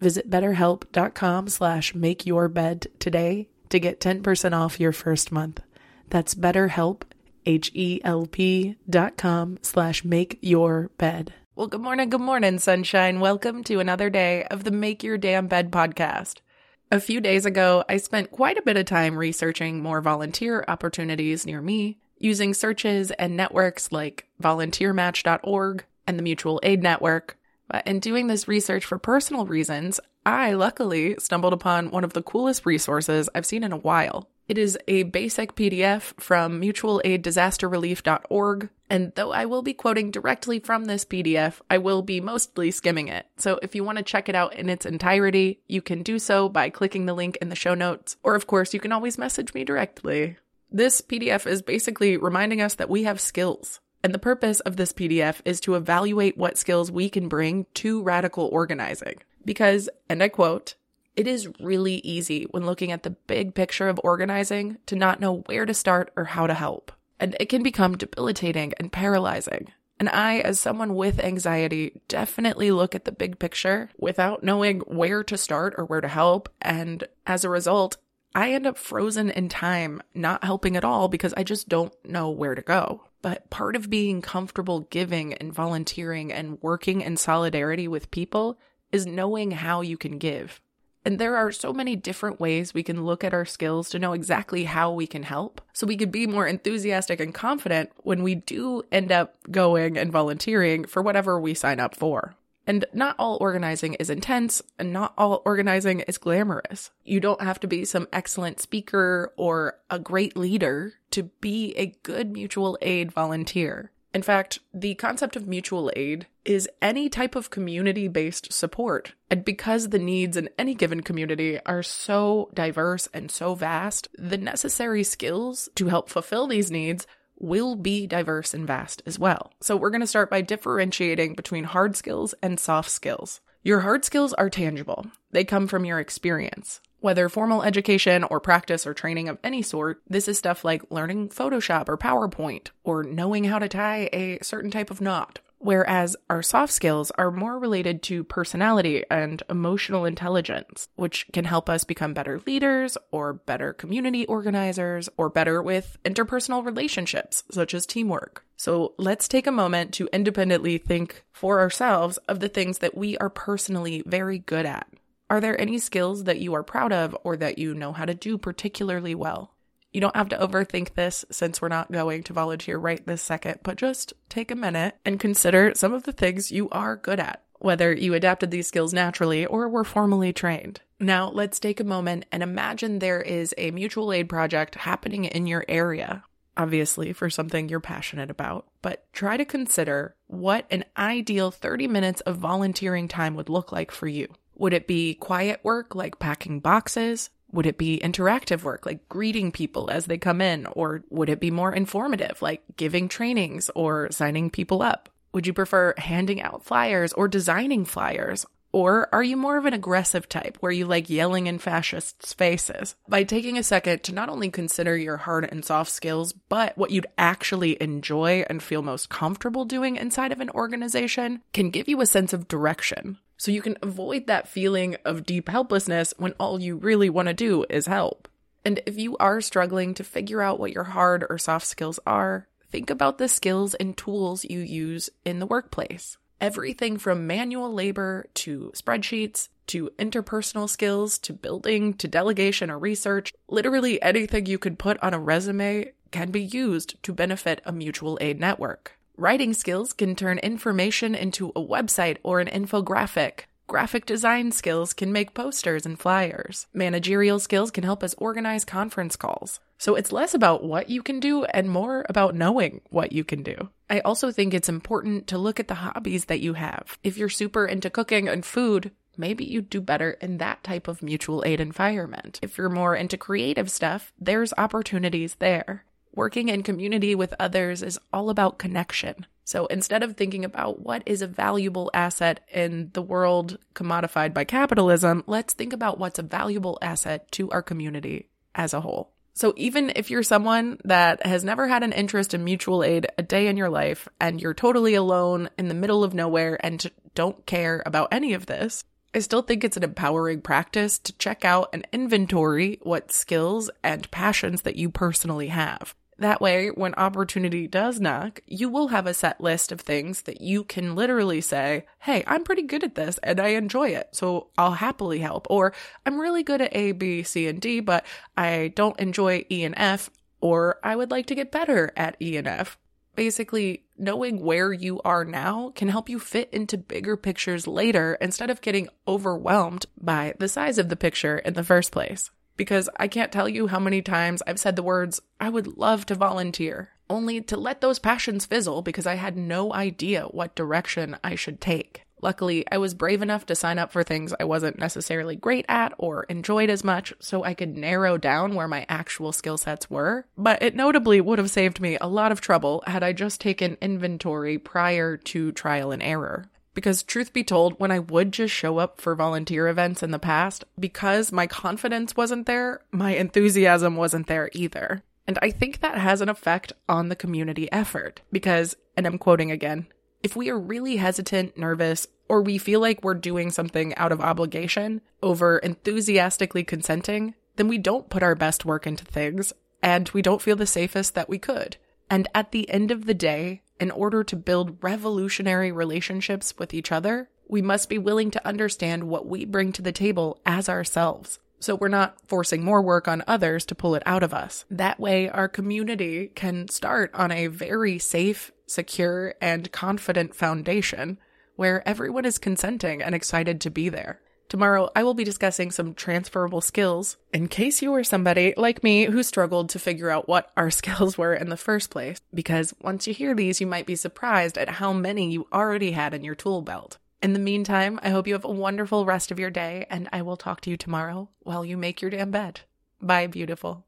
Visit betterhelp.com slash make your bed today to get 10% off your first month. That's betterhelp, H-E-L-P dot com slash make your bed. Well, good morning, good morning, sunshine. Welcome to another day of the Make Your Damn Bed podcast. A few days ago, I spent quite a bit of time researching more volunteer opportunities near me, using searches and networks like volunteermatch.org and the Mutual Aid Network. But in doing this research for personal reasons, I luckily stumbled upon one of the coolest resources I've seen in a while. It is a basic PDF from mutualaiddisasterrelief.org, and though I will be quoting directly from this PDF, I will be mostly skimming it. So if you want to check it out in its entirety, you can do so by clicking the link in the show notes, or of course, you can always message me directly. This PDF is basically reminding us that we have skills. And the purpose of this PDF is to evaluate what skills we can bring to radical organizing. Because, and I quote, it is really easy when looking at the big picture of organizing to not know where to start or how to help. And it can become debilitating and paralyzing. And I, as someone with anxiety, definitely look at the big picture without knowing where to start or where to help. And as a result, I end up frozen in time, not helping at all because I just don't know where to go. But part of being comfortable giving and volunteering and working in solidarity with people is knowing how you can give. And there are so many different ways we can look at our skills to know exactly how we can help. So we could be more enthusiastic and confident when we do end up going and volunteering for whatever we sign up for. And not all organizing is intense, and not all organizing is glamorous. You don't have to be some excellent speaker or a great leader to be a good mutual aid volunteer. In fact, the concept of mutual aid is any type of community based support. And because the needs in any given community are so diverse and so vast, the necessary skills to help fulfill these needs will be diverse and vast as well. So we're going to start by differentiating between hard skills and soft skills. Your hard skills are tangible. They come from your experience. Whether formal education or practice or training of any sort, this is stuff like learning Photoshop or PowerPoint or knowing how to tie a certain type of knot. Whereas our soft skills are more related to personality and emotional intelligence, which can help us become better leaders or better community organizers or better with interpersonal relationships, such as teamwork. So let's take a moment to independently think for ourselves of the things that we are personally very good at. Are there any skills that you are proud of or that you know how to do particularly well? You don't have to overthink this since we're not going to volunteer right this second, but just take a minute and consider some of the things you are good at whether you adapted these skills naturally or were formally trained. Now, let's take a moment and imagine there is a mutual aid project happening in your area. Obviously, for something you're passionate about, but try to consider what an ideal 30 minutes of volunteering time would look like for you. Would it be quiet work like packing boxes? Would it be interactive work like greeting people as they come in? Or would it be more informative like giving trainings or signing people up? Would you prefer handing out flyers or designing flyers? Or are you more of an aggressive type where you like yelling in fascists' faces? By taking a second to not only consider your hard and soft skills, but what you'd actually enjoy and feel most comfortable doing inside of an organization can give you a sense of direction. So you can avoid that feeling of deep helplessness when all you really want to do is help. And if you are struggling to figure out what your hard or soft skills are, think about the skills and tools you use in the workplace. Everything from manual labor to spreadsheets to interpersonal skills to building to delegation or research, literally anything you could put on a resume can be used to benefit a mutual aid network. Writing skills can turn information into a website or an infographic. Graphic design skills can make posters and flyers. Managerial skills can help us organize conference calls. So it's less about what you can do and more about knowing what you can do. I also think it's important to look at the hobbies that you have. If you're super into cooking and food, maybe you'd do better in that type of mutual aid environment. If you're more into creative stuff, there's opportunities there. Working in community with others is all about connection. So instead of thinking about what is a valuable asset in the world commodified by capitalism, let's think about what's a valuable asset to our community as a whole. So even if you're someone that has never had an interest in mutual aid a day in your life and you're totally alone in the middle of nowhere and don't care about any of this, I still think it's an empowering practice to check out and inventory what skills and passions that you personally have. That way, when opportunity does knock, you will have a set list of things that you can literally say, Hey, I'm pretty good at this and I enjoy it, so I'll happily help. Or I'm really good at A, B, C, and D, but I don't enjoy E and F, or I would like to get better at E and F. Basically, knowing where you are now can help you fit into bigger pictures later instead of getting overwhelmed by the size of the picture in the first place because I can't tell you how many times I've said the words, I would love to volunteer, only to let those passions fizzle because I had no idea what direction I should take. Luckily, I was brave enough to sign up for things I wasn't necessarily great at or enjoyed as much, so I could narrow down where my actual skill sets were. But it notably would have saved me a lot of trouble had I just taken inventory prior to trial and error. Because, truth be told, when I would just show up for volunteer events in the past, because my confidence wasn't there, my enthusiasm wasn't there either. And I think that has an effect on the community effort. Because, and I'm quoting again, if we are really hesitant, nervous, or we feel like we're doing something out of obligation over enthusiastically consenting, then we don't put our best work into things and we don't feel the safest that we could. And at the end of the day, in order to build revolutionary relationships with each other, we must be willing to understand what we bring to the table as ourselves. So we're not forcing more work on others to pull it out of us. That way, our community can start on a very safe, secure, and confident foundation where everyone is consenting and excited to be there. Tomorrow, I will be discussing some transferable skills in case you are somebody like me who struggled to figure out what our skills were in the first place. Because once you hear these, you might be surprised at how many you already had in your tool belt. In the meantime, I hope you have a wonderful rest of your day, and I will talk to you tomorrow while you make your damn bed. Bye, beautiful.